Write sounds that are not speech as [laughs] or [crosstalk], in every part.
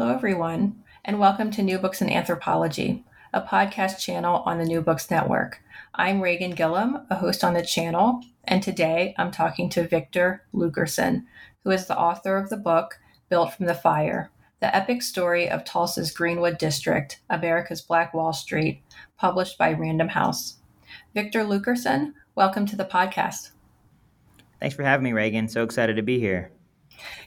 Hello, everyone, and welcome to New Books in Anthropology, a podcast channel on the New Books Network. I'm Reagan Gillum, a host on the channel, and today I'm talking to Victor Luckerson, who is the author of the book Built from the Fire The Epic Story of Tulsa's Greenwood District, America's Black Wall Street, published by Random House. Victor Luckerson, welcome to the podcast. Thanks for having me, Reagan. So excited to be here.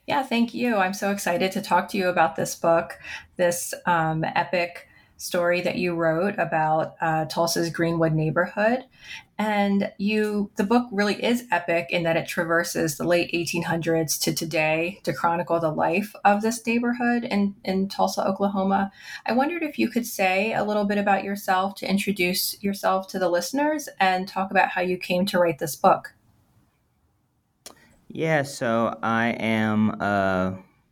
Yeah, thank you. I'm so excited to talk to you about this book, this um, epic story that you wrote about uh, Tulsa's Greenwood neighborhood. And you, the book really is epic in that it traverses the late 1800s to today to chronicle the life of this neighborhood in, in Tulsa, Oklahoma. I wondered if you could say a little bit about yourself to introduce yourself to the listeners and talk about how you came to write this book. Yeah, so I am uh,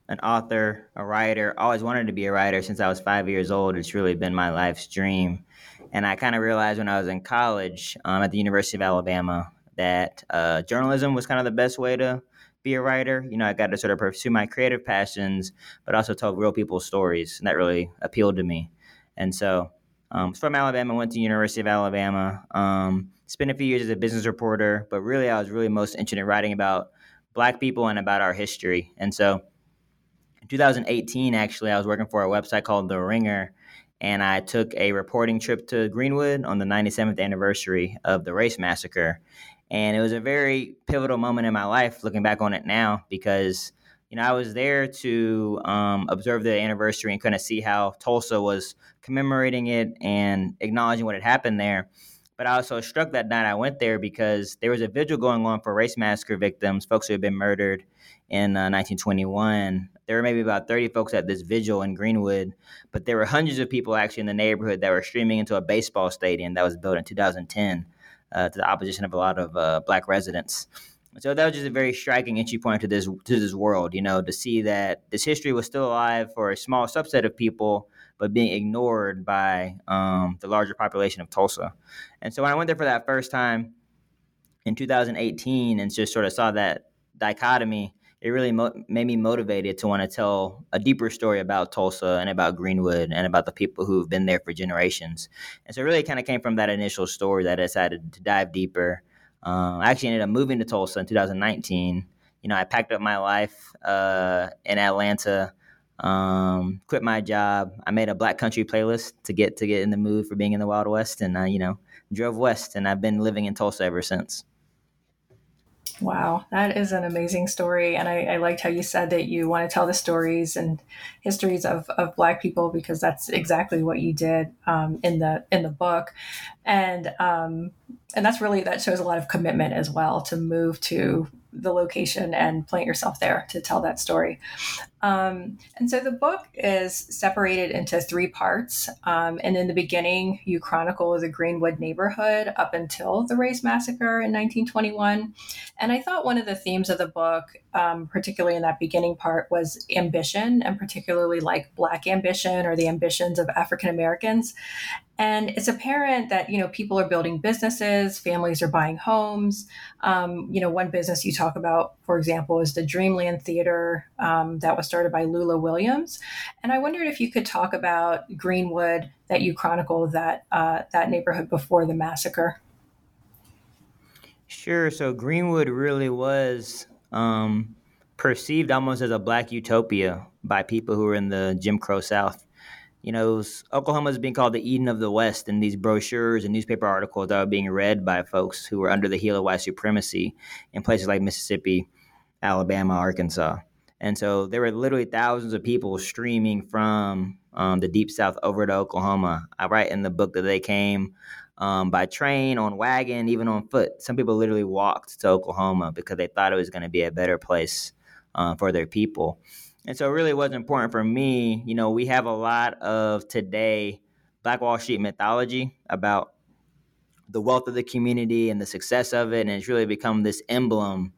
an author, a writer. Always wanted to be a writer since I was five years old. It's really been my life's dream. And I kind of realized when I was in college um, at the University of Alabama that uh, journalism was kind of the best way to be a writer. You know, I got to sort of pursue my creative passions, but also tell real people's stories. And that really appealed to me. And so, um, from Alabama, went to University of Alabama. Um, spent a few years as a business reporter, but really, I was really most interested in writing about black people and about our history. And so in 2018, actually, I was working for a website called The Ringer, and I took a reporting trip to Greenwood on the 97th anniversary of the race massacre. And it was a very pivotal moment in my life looking back on it now because, you know, I was there to um, observe the anniversary and kind of see how Tulsa was commemorating it and acknowledging what had happened there. But I also struck that night I went there because there was a vigil going on for race massacre victims, folks who had been murdered in uh, 1921. There were maybe about 30 folks at this vigil in Greenwood, but there were hundreds of people actually in the neighborhood that were streaming into a baseball stadium that was built in 2010 uh, to the opposition of a lot of uh, black residents. So that was just a very striking entry point to this to this world, you know, to see that this history was still alive for a small subset of people, but being ignored by um, the larger population of Tulsa. And so when I went there for that first time in 2018 and just sort of saw that dichotomy, it really mo- made me motivated to want to tell a deeper story about Tulsa and about Greenwood and about the people who've been there for generations. And so it really kind of came from that initial story that I decided to dive deeper. Um, I actually ended up moving to Tulsa in 2019. You know, I packed up my life uh, in Atlanta um, quit my job. I made a Black Country playlist to get to get in the mood for being in the Wild West, and uh, you know, drove west, and I've been living in Tulsa ever since. Wow, that is an amazing story. And I, I, liked how you said that you want to tell the stories and histories of, of Black people because that's exactly what you did um, in the in the book. And um, and that's really that shows a lot of commitment as well to move to the location and plant yourself there to tell that story. Um, and so the book is separated into three parts. Um, and in the beginning, you chronicle the Greenwood neighborhood up until the race massacre in 1921. And I thought one of the themes of the book, um, particularly in that beginning part, was ambition, and particularly like Black ambition or the ambitions of African Americans. And it's apparent that you know people are building businesses, families are buying homes. Um, you know, one business you talk about, for example, is the Dreamland Theater um, that was started by Lula Williams. And I wondered if you could talk about Greenwood that you chronicle that uh, that neighborhood before the massacre. Sure. So Greenwood really was um, perceived almost as a black utopia by people who were in the Jim Crow South you know, Oklahoma is being called the Eden of the West in these brochures and newspaper articles that are being read by folks who were under the heel of white supremacy in places like Mississippi, Alabama, Arkansas. And so there were literally thousands of people streaming from um, the deep south over to Oklahoma. I write in the book that they came um, by train, on wagon, even on foot. Some people literally walked to Oklahoma because they thought it was going to be a better place uh, for their people. And so, it really, what's important for me, you know, we have a lot of today Black Wall Street mythology about the wealth of the community and the success of it, and it's really become this emblem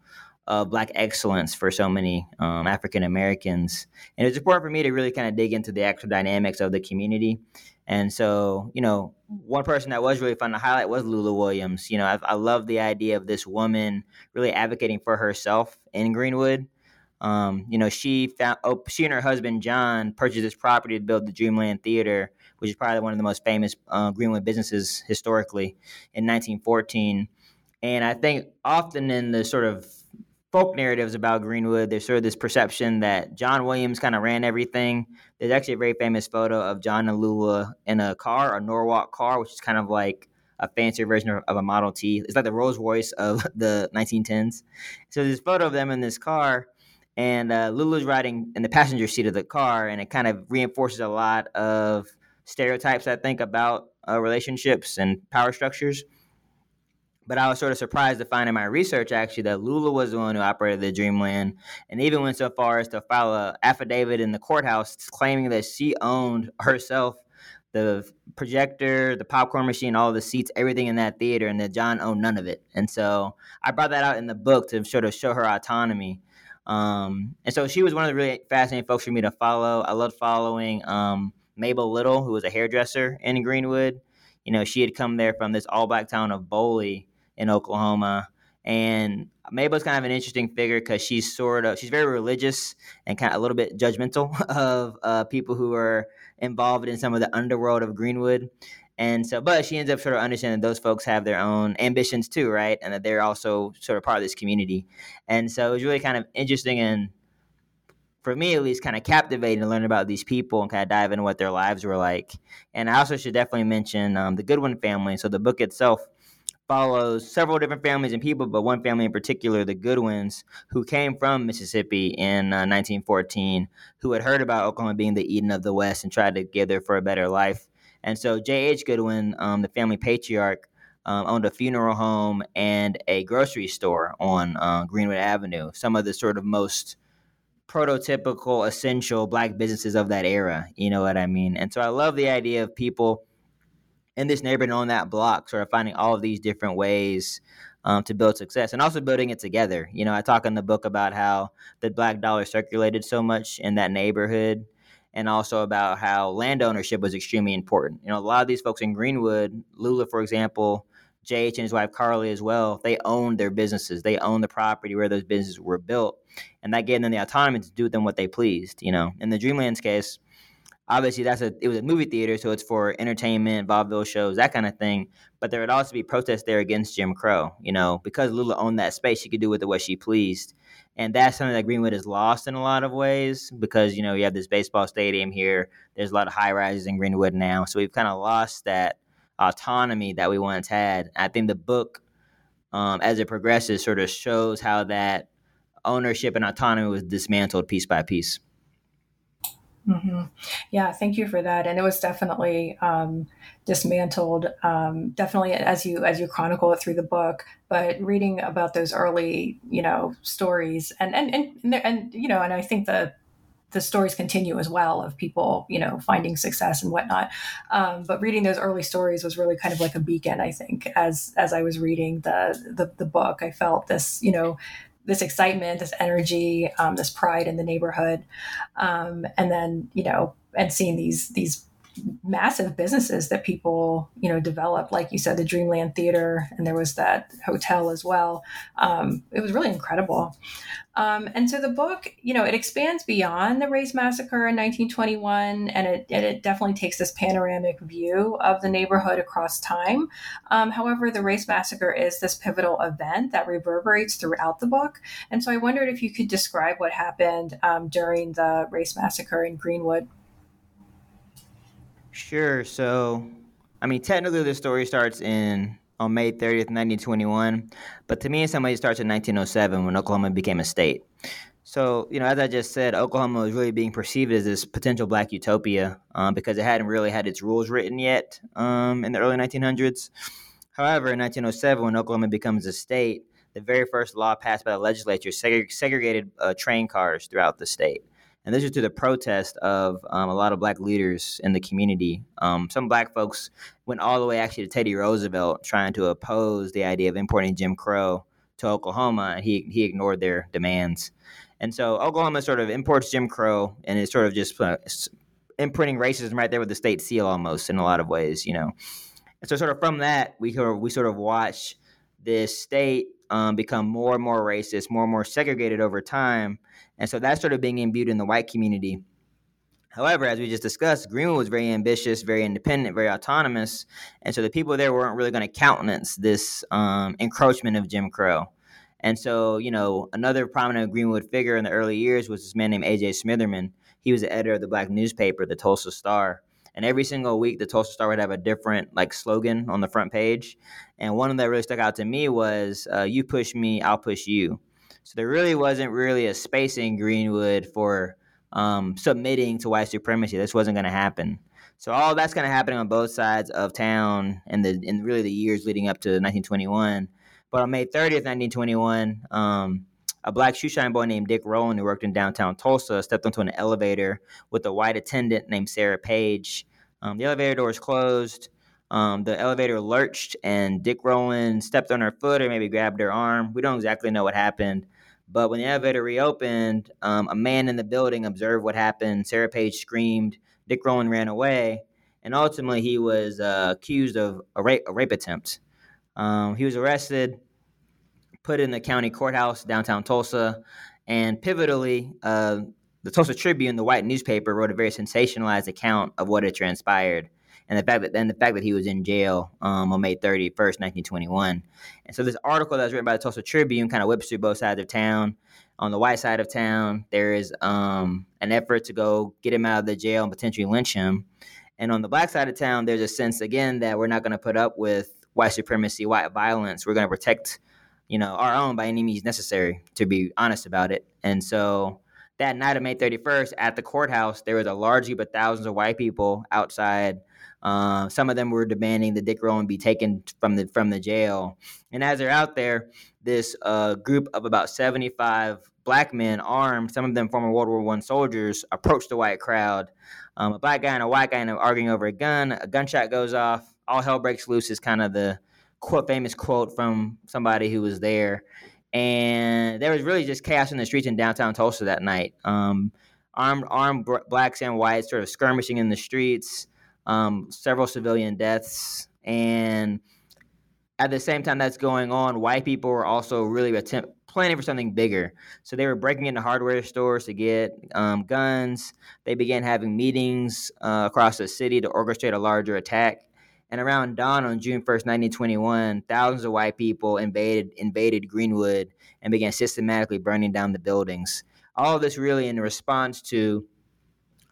of Black excellence for so many um, African Americans. And it's important for me to really kind of dig into the actual dynamics of the community. And so, you know, one person that was really fun to highlight was Lula Williams. You know, I, I love the idea of this woman really advocating for herself in Greenwood. Um, you know, she found oh, she and her husband John purchased this property to build the Dreamland Theater, which is probably one of the most famous uh, Greenwood businesses historically in 1914. And I think often in the sort of folk narratives about Greenwood, there's sort of this perception that John Williams kind of ran everything. There's actually a very famous photo of John and Lula in a car, a Norwalk car, which is kind of like a fancier version of, of a Model T. It's like the Rolls Royce of [laughs] the 1910s. So there's a photo of them in this car, and uh, Lula's riding in the passenger seat of the car, and it kind of reinforces a lot of stereotypes, I think, about uh, relationships and power structures. But I was sort of surprised to find in my research actually that Lula was the one who operated the Dreamland, and even went so far as to file an affidavit in the courthouse claiming that she owned [laughs] herself the projector, the popcorn machine, all the seats, everything in that theater, and that John owned none of it. And so I brought that out in the book to sort of show her autonomy. Um, and so she was one of the really fascinating folks for me to follow. I loved following um, Mabel Little, who was a hairdresser in Greenwood. You know, she had come there from this all black town of Boley in Oklahoma. And Mabel's kind of an interesting figure because she's sort of she's very religious and kind of a little bit judgmental [laughs] of uh, people who are involved in some of the underworld of Greenwood. And so, but she ends up sort of understanding that those folks have their own ambitions too, right? And that they're also sort of part of this community. And so it was really kind of interesting and for me at least kind of captivating to learn about these people and kind of dive into what their lives were like. And I also should definitely mention um, the Goodwin family. So the book itself follows several different families and people, but one family in particular, the Goodwins, who came from Mississippi in uh, 1914, who had heard about Oklahoma being the Eden of the West and tried to get there for a better life. And so J.H. Goodwin, um, the family patriarch, um, owned a funeral home and a grocery store on uh, Greenwood Avenue, some of the sort of most prototypical, essential black businesses of that era. You know what I mean? And so I love the idea of people in this neighborhood on that block, sort of finding all of these different ways um, to build success and also building it together. You know, I talk in the book about how the black dollar circulated so much in that neighborhood and also about how land ownership was extremely important. You know, a lot of these folks in Greenwood, Lula, for example, JH and his wife Carly as well, they owned their businesses. They owned the property where those businesses were built. And that gave them the autonomy to do them what they pleased. You know, in the Dreamlands case, obviously that's a it was a movie theater, so it's for entertainment, vaudeville shows, that kind of thing. But there would also be protests there against Jim Crow. You know, because Lula owned that space, she could do with it what she pleased, and that's something that Greenwood has lost in a lot of ways because you know you have this baseball stadium here. There's a lot of high rises in Greenwood now, so we've kind of lost that autonomy that we once had. I think the book, um, as it progresses, sort of shows how that ownership and autonomy was dismantled piece by piece. Mm-hmm. Yeah, thank you for that. And it was definitely um, dismantled. Um, definitely as you as you chronicle it through the book. But reading about those early, you know, stories and and and, and you know, and I think the the stories continue as well of people, you know, finding success and whatnot. Um, but reading those early stories was really kind of like a beacon. I think as as I was reading the the, the book, I felt this, you know, this excitement, this energy, um, this pride in the neighborhood, um, and then you know, and seeing these these massive businesses that people you know developed. Like you said the dreamland theater and there was that hotel as well. Um, it was really incredible. Um, and so the book you know it expands beyond the race massacre in 1921 and it, and it definitely takes this panoramic view of the neighborhood across time. Um, however the race massacre is this pivotal event that reverberates throughout the book. And so i wondered if you could describe what happened um, during the race massacre in greenwood Sure. So, I mean, technically, the story starts in on May 30th, 1921, but to me, in some ways, it starts in 1907 when Oklahoma became a state. So, you know, as I just said, Oklahoma was really being perceived as this potential black utopia um, because it hadn't really had its rules written yet um, in the early 1900s. However, in 1907, when Oklahoma becomes a state, the very first law passed by the legislature segregated uh, train cars throughout the state. And this is to the protest of um, a lot of black leaders in the community. Um, some black folks went all the way actually to Teddy Roosevelt trying to oppose the idea of importing Jim Crow to Oklahoma, and he, he ignored their demands. And so Oklahoma sort of imports Jim Crow, and it's sort of just uh, imprinting racism right there with the state seal almost in a lot of ways, you know. And so sort of from that, we we sort of watch this state um, become more and more racist, more and more segregated over time. And so that started being imbued in the white community. However, as we just discussed, Greenwood was very ambitious, very independent, very autonomous. And so the people there weren't really going to countenance this um, encroachment of Jim Crow. And so, you know, another prominent Greenwood figure in the early years was this man named A.J. Smitherman. He was the editor of the black newspaper, the Tulsa Star. And every single week, the Tulsa Star would have a different like slogan on the front page. And one that really stuck out to me was, uh, "You push me, I'll push you." So there really wasn't really a space in Greenwood for um, submitting to white supremacy. This wasn't going to happen. So all that's kind of happening on both sides of town in the in really the years leading up to 1921. But on May 30th, 1921, um, a black shoeshine boy named Dick Rowland, who worked in downtown Tulsa, stepped onto an elevator with a white attendant named Sarah Page. Um, the elevator doors closed. Um, the elevator lurched, and Dick Rowland stepped on her foot or maybe grabbed her arm. We don't exactly know what happened. But when the elevator reopened, um, a man in the building observed what happened. Sarah Page screamed. Dick Rowland ran away. And ultimately, he was uh, accused of a rape, a rape attempt. Um, he was arrested, put in the county courthouse downtown Tulsa, and pivotally, uh, the Tulsa Tribune, the white newspaper, wrote a very sensationalized account of what had transpired, and the fact that then the fact that he was in jail um, on May 31st, 1921. And so this article that was written by the Tulsa Tribune kind of whips through both sides of town. On the white side of town, there is um, an effort to go get him out of the jail and potentially lynch him. And on the black side of town, there's a sense again that we're not going to put up with white supremacy, white violence. We're going to protect, you know, our own by any means necessary. To be honest about it, and so that night of May 31st at the courthouse, there was a large group of thousands of white people outside. Uh, some of them were demanding that Dick Rowland be taken from the from the jail. And as they're out there, this uh, group of about 75 black men armed, some of them former World War One soldiers, approached the white crowd. Um, a black guy and a white guy up arguing over a gun. A gunshot goes off all hell breaks loose is kind of the quote famous quote from somebody who was there. And there was really just chaos in the streets in downtown tulsa that night. Um, armed armed blacks and whites sort of skirmishing in the streets um, several civilian deaths. And at the same time that's going on white people were also really attempt, planning for something bigger. So they were breaking into hardware stores to get um, guns. They began having meetings uh, across the city to orchestrate a larger attack and around dawn on June 1st, 1921, thousands of white people invaded invaded Greenwood and began systematically burning down the buildings. All this really in response to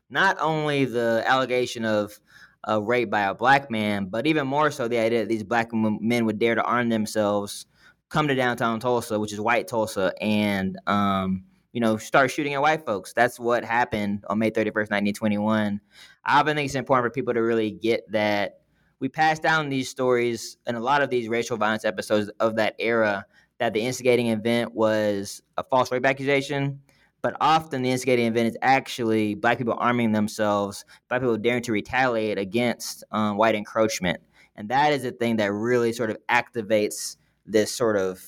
not only the allegation of uh, rape by a black man, but even more so the idea that these black men would dare to arm themselves, come to downtown Tulsa, which is white Tulsa, and um, you know, start shooting at white folks. That's what happened on May 31st, 1921. I often think it's important for people to really get that we pass down these stories and a lot of these racial violence episodes of that era that the instigating event was a false rape accusation but often the instigating event is actually black people arming themselves black people daring to retaliate against um, white encroachment. And that is the thing that really sort of activates this sort of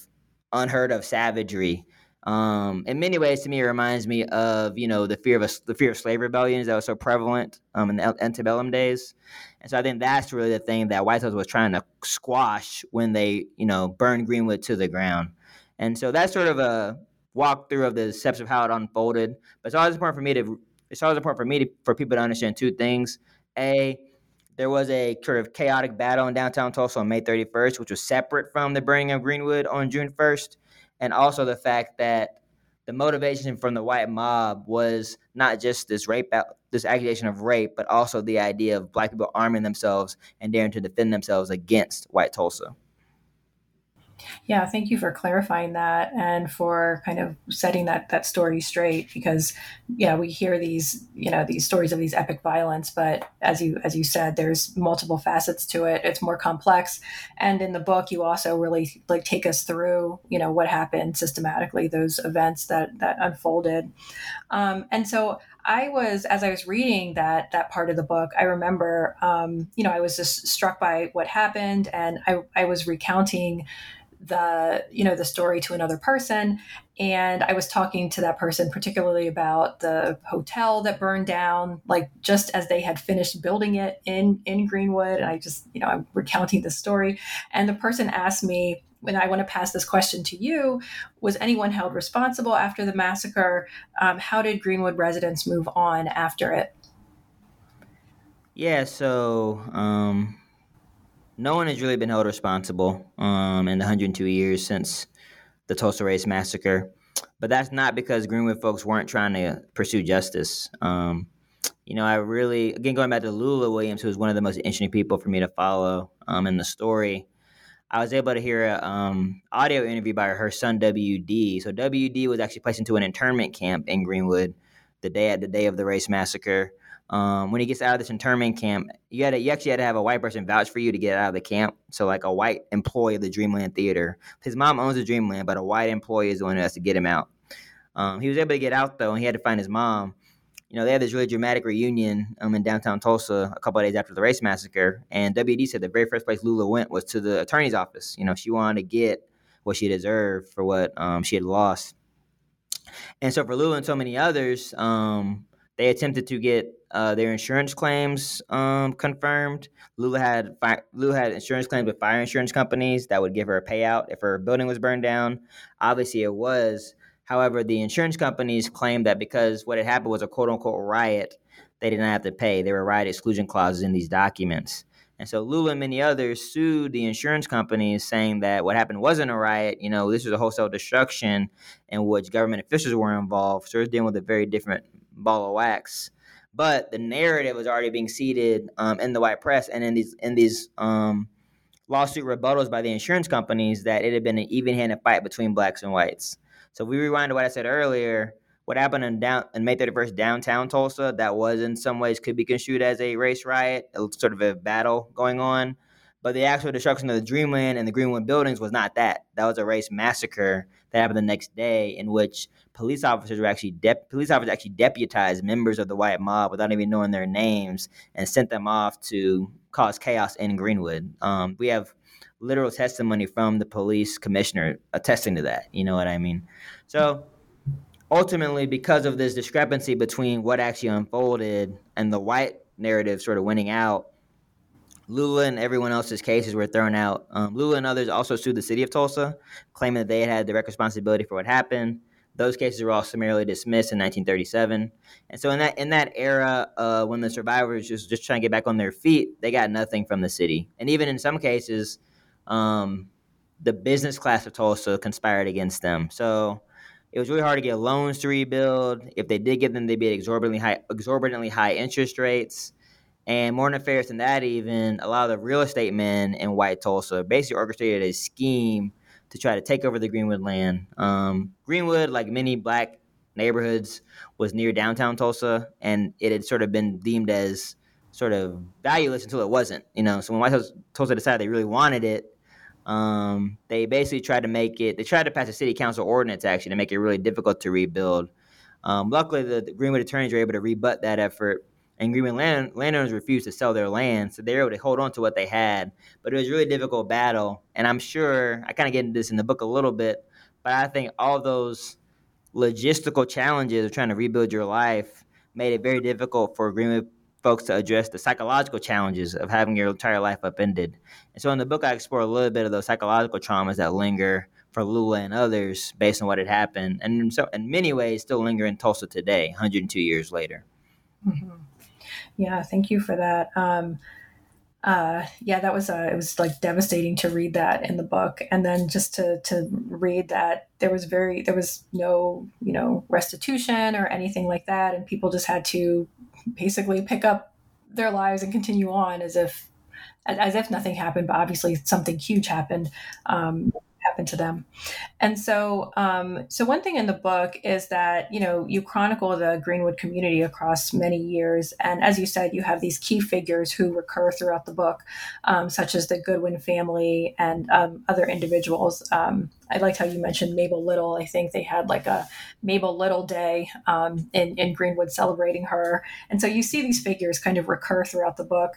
unheard of savagery um, in many ways, to me, it reminds me of you know the fear of a, the fear of slave rebellions that was so prevalent um, in the antebellum days, and so I think that's really the thing that White House was trying to squash when they you know burned Greenwood to the ground, and so that's sort of a walkthrough of the steps of how it unfolded. But it's always important for me to it's always important for me to, for people to understand two things: a there was a sort of chaotic battle in downtown Tulsa on May 31st, which was separate from the burning of Greenwood on June 1st and also the fact that the motivation from the white mob was not just this rape, uh, this accusation of rape, but also the idea of black people arming themselves and daring to defend themselves against white Tulsa. Yeah, thank you for clarifying that and for kind of setting that that story straight because yeah, we hear these, you know, these stories of these epic violence, but as you as you said, there's multiple facets to it. It's more complex. And in the book you also really like take us through, you know, what happened systematically, those events that that unfolded. Um, and so I was, as I was reading that that part of the book, I remember, um, you know, I was just struck by what happened, and I, I was recounting the you know the story to another person and i was talking to that person particularly about the hotel that burned down like just as they had finished building it in in greenwood and i just you know i'm recounting the story and the person asked me when I want to pass this question to you, was anyone held responsible after the massacre? Um, how did Greenwood residents move on after it? Yeah, so um, no one has really been held responsible um, in the 102 years since the Tulsa Race Massacre. But that's not because Greenwood folks weren't trying to pursue justice. Um, you know, I really, again, going back to Lula Williams, who was one of the most interesting people for me to follow um, in the story, I was able to hear an um, audio interview by her son WD. So WD was actually placed into an internment camp in Greenwood the day at the day of the race massacre. Um, when he gets out of this internment camp, you had to, you actually had to have a white person vouch for you to get out of the camp. So like a white employee of the Dreamland Theater. His mom owns the Dreamland, but a white employee is the one who has to get him out. Um, he was able to get out though, and he had to find his mom you know, they had this really dramatic reunion um, in downtown Tulsa a couple of days after the race massacre. And WD said the very first place Lula went was to the attorney's office. You know, she wanted to get what she deserved for what um, she had lost. And so for Lula and so many others, um, they attempted to get uh, their insurance claims um, confirmed. Lula had Lula had insurance claims with fire insurance companies that would give her a payout if her building was burned down. Obviously, it was. However, the insurance companies claimed that because what had happened was a quote unquote riot, they did not have to pay. There were riot exclusion clauses in these documents. And so Lula and many others sued the insurance companies saying that what happened wasn't a riot. You know, this was a wholesale destruction in which government officials were involved. So it was dealing with a very different ball of wax. But the narrative was already being seeded um, in the white press and in these in these um, lawsuit rebuttals by the insurance companies that it had been an even-handed fight between blacks and whites. So if we rewind to what I said earlier, what happened in down in May 31st downtown Tulsa, that was in some ways could be construed as a race riot, sort of a battle going on. But the actual destruction of the Dreamland and the Greenwood buildings was not that. That was a race massacre that happened the next day, in which police officers were actually de- police officers actually deputized members of the white mob without even knowing their names and sent them off to cause chaos in Greenwood. Um, we have literal testimony from the police commissioner attesting to that. You know what I mean? So ultimately, because of this discrepancy between what actually unfolded and the white narrative sort of winning out, Lula and everyone else's cases were thrown out. Um, Lula and others also sued the city of Tulsa, claiming that they had had direct responsibility for what happened. Those cases were all summarily dismissed in 1937. And so in that in that era, uh, when the survivors just just trying to get back on their feet, they got nothing from the city. And even in some cases, um, the business class of Tulsa conspired against them. So it was really hard to get loans to rebuild. If they did get them, they'd be at exorbitantly high, exorbitantly high interest rates. And more nefarious than that, even a lot of the real estate men in White Tulsa basically orchestrated a scheme to try to take over the Greenwood land. Um, Greenwood, like many black neighborhoods, was near downtown Tulsa, and it had sort of been deemed as sort of valueless until it wasn't. You know, so when White Tulsa decided they really wanted it, um, they basically tried to make it. They tried to pass a city council ordinance actually to make it really difficult to rebuild. Um, luckily, the, the, Greenwood attorneys were able to rebut that effort, and Greenwood land, landowners refused to sell their land, so they were able to hold on to what they had. But it was a really difficult battle, and I'm sure I kind of get into this in the book a little bit, but I think all those logistical challenges of trying to rebuild your life made it very difficult for Greenwood folks to address the psychological challenges of having your entire life upended. And so in the book, I explore a little bit of those psychological traumas that linger for Lula and others based on what had happened, and so in many ways still linger in Tulsa today, 102 years later. Mm-hmm. Yeah, thank you for that. Um, uh, yeah, that was uh, it was like devastating to read that in the book, and then just to to read that there was very there was no you know restitution or anything like that, and people just had to basically pick up their lives and continue on as if as if nothing happened. But obviously something huge happened. Um, happened to them. And so, um, so one thing in the book is that you know you chronicle the Greenwood community across many years, and as you said, you have these key figures who recur throughout the book, um, such as the Goodwin family and um, other individuals. Um, I liked how you mentioned Mabel Little. I think they had like a Mabel Little Day um, in, in Greenwood celebrating her. And so you see these figures kind of recur throughout the book.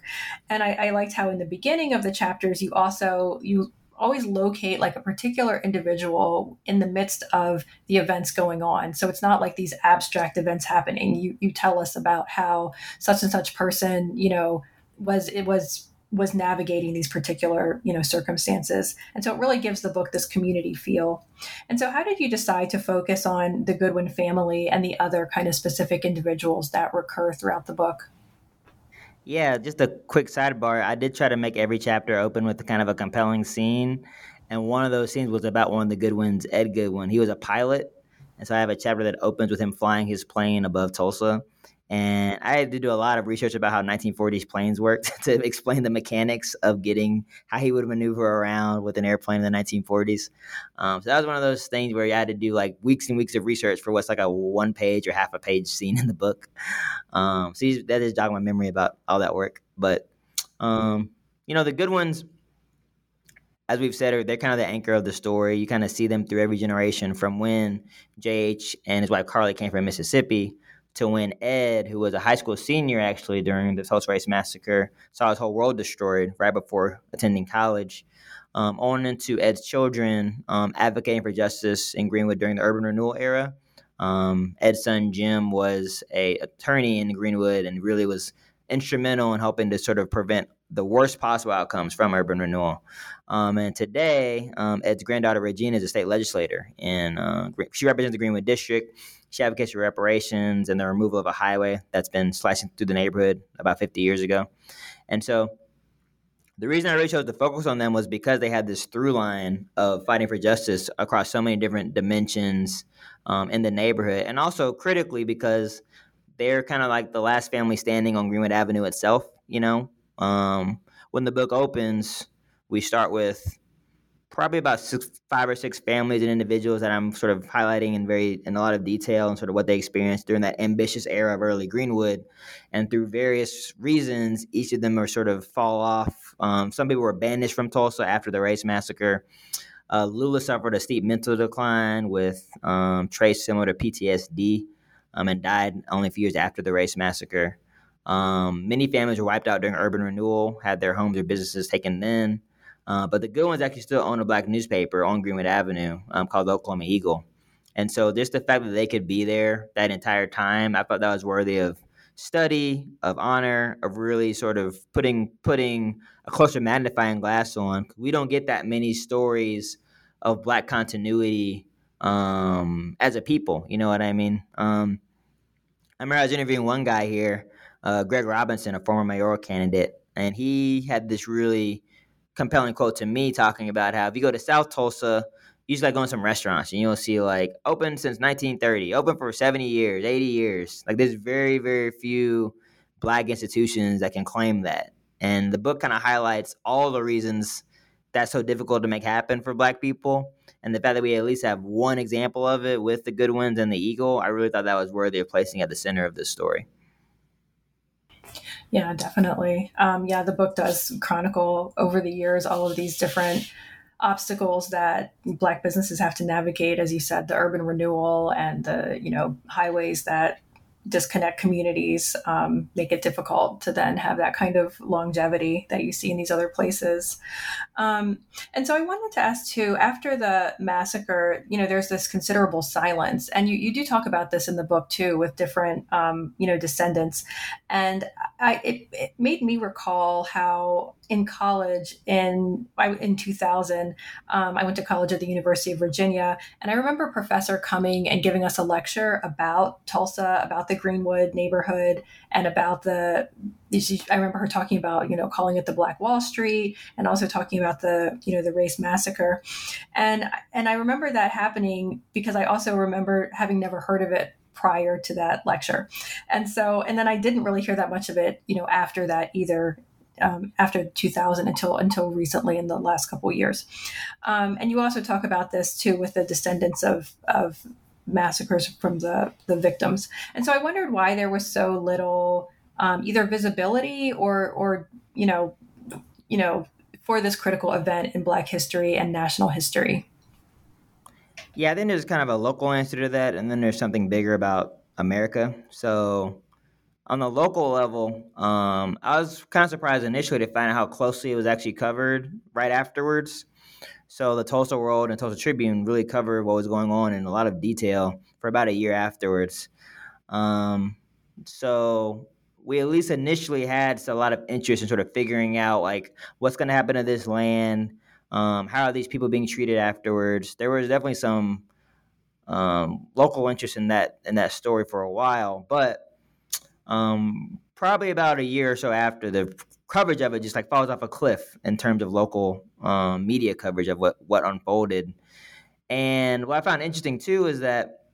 And I, I liked how in the beginning of the chapters, you also, you always locate like a particular individual in the midst of the events going on. So it's not like these abstract events happening. You you tell us about how such and such person, you know, was it was was navigating these particular you know circumstances and so it really gives the book this community feel and so how did you decide to focus on the goodwin family and the other kind of specific individuals that recur throughout the book yeah, just a quick sidebar. I did try to make every chapter open with kind of a compelling scene. And one of those scenes was about one of the Goodwins, Ed Goodwin. He was a pilot. And so I have a chapter that opens with him flying his plane above Tulsa. And I had to do a lot of research about how 1940s planes worked [laughs] to explain the mechanics of getting how he would maneuver around with an airplane in the 1940s. Um, so that was one of those things where you had to do like weeks and weeks of research for what's like a one page or half a page scene in the book. Um, so that is jogging my memory about all that work. But, um, you know, the Goodwins, as we've said, they're kind of the anchor of the story. You kind of see them through every generation from when JH and his wife Carly came from Mississippi to when Ed, who was a high school senior actually during the Tulsa Race Massacre, saw his whole world destroyed right before attending college. Um, on into Ed's children um, advocating for justice in Greenwood during the urban renewal era. Um, Ed's son Jim was a attorney in Greenwood and really was instrumental in helping to sort of prevent the worst possible outcomes from urban renewal. Um, and today, um, Ed's granddaughter Regina is a state legislator, and uh, she represents the Greenwood district. She advocates for reparations and the removal of a highway that's been slicing through the neighborhood about 50 years ago. And so the reason I really chose to focus on them was because they had this through line of fighting for justice across so many different dimensions um, in the neighborhood. And also critically because they're kind of like the last family standing on Greenwood Avenue itself, you know? Um, when the book opens, we start with probably about six, five or six families and individuals that I'm sort of highlighting in very in a lot of detail and sort of what they experienced during that ambitious era of early Greenwood, and through various reasons, each of them are sort of fall off. Um, some people were banished from Tulsa after the race massacre. Uh, Lula suffered a steep mental decline with um, traits similar to PTSD, um, and died only a few years after the race massacre. Um, many families were wiped out during urban renewal, had their homes or businesses taken then. Uh, but the Goodwins actually still own a black newspaper on Greenwood Avenue um, called the Oklahoma Eagle. And so just the fact that they could be there that entire time, I thought that was worthy of study, of honor, of really sort of putting putting a closer magnifying glass on. We don't get that many stories of black continuity um, as a people. You know what I mean? Um, I remember I was interviewing one guy here, uh, Greg Robinson, a former mayoral candidate, and he had this really compelling quote to me talking about how if you go to South Tulsa, you just like going to some restaurants and you'll see like open since 1930, open for 70 years, 80 years. Like there's very, very few black institutions that can claim that. And the book kind of highlights all the reasons that's so difficult to make happen for black people. And the fact that we at least have one example of it with the Goodwins and the Eagle, I really thought that was worthy of placing at the center of this story. Yeah, definitely. Um, yeah, the book does chronicle over the years all of these different obstacles that black businesses have to navigate as you said the urban renewal and the you know highways that disconnect communities, um, make it difficult to then have that kind of longevity that you see in these other places. Um, and so I wanted to ask too, after the massacre, you know, there's this considerable silence, and you, you do talk about this in the book too, with different, um, you know, descendants. And I, it, it made me recall how in college in in 2000 um, i went to college at the university of virginia and i remember a professor coming and giving us a lecture about tulsa about the greenwood neighborhood and about the i remember her talking about you know calling it the black wall street and also talking about the you know the race massacre. And and i remember that happening because i also remember having never heard of it prior to that lecture. And so and then i didn't really hear that much of it you know after that either um, after 2000 until until recently in the last couple years. Um, and you also talk about this too with the descendants of of massacres from the the victims. And so I wondered why there was so little um, either visibility or or you know you know for this critical event in Black history and national history. Yeah, I think there's kind of a local answer to that, and then there's something bigger about America. So on the local level, um, I was kind of surprised initially to find out how closely it was actually covered right afterwards. So the Tulsa World and Tulsa Tribune really covered what was going on in a lot of detail for about a year afterwards. Um, so we at least initially had a lot of interest in sort of figuring out like what's going to happen to this land. Um, how are these people being treated afterwards? There was definitely some um, local interest in that in that story for a while, but um, probably about a year or so after the coverage of it just like falls off a cliff in terms of local um, media coverage of what what unfolded. And what I found interesting too is that